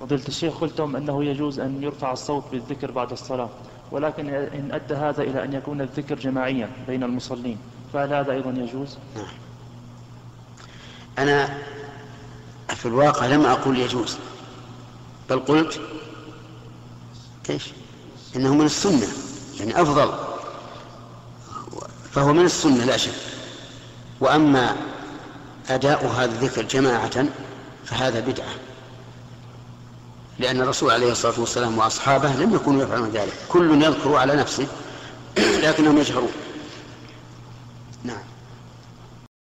فضيلة الشيخ قلتم أنه يجوز أن يرفع الصوت بالذكر بعد الصلاة ولكن إن أدى هذا إلى أن يكون الذكر جماعيا بين المصلين فهل هذا أيضا يجوز؟ نعم أنا في الواقع لم أقول يجوز بل قلت إيش؟ إنه من السنة يعني أفضل فهو من السنة لا شك وأما أداء هذا الذكر جماعة فهذا بدعة لأن الرسول عليه الصلاة والسلام وأصحابه لم يكونوا يفعلون ذلك. كل يذكر على نفسه لكنهم يجهرون. نعم.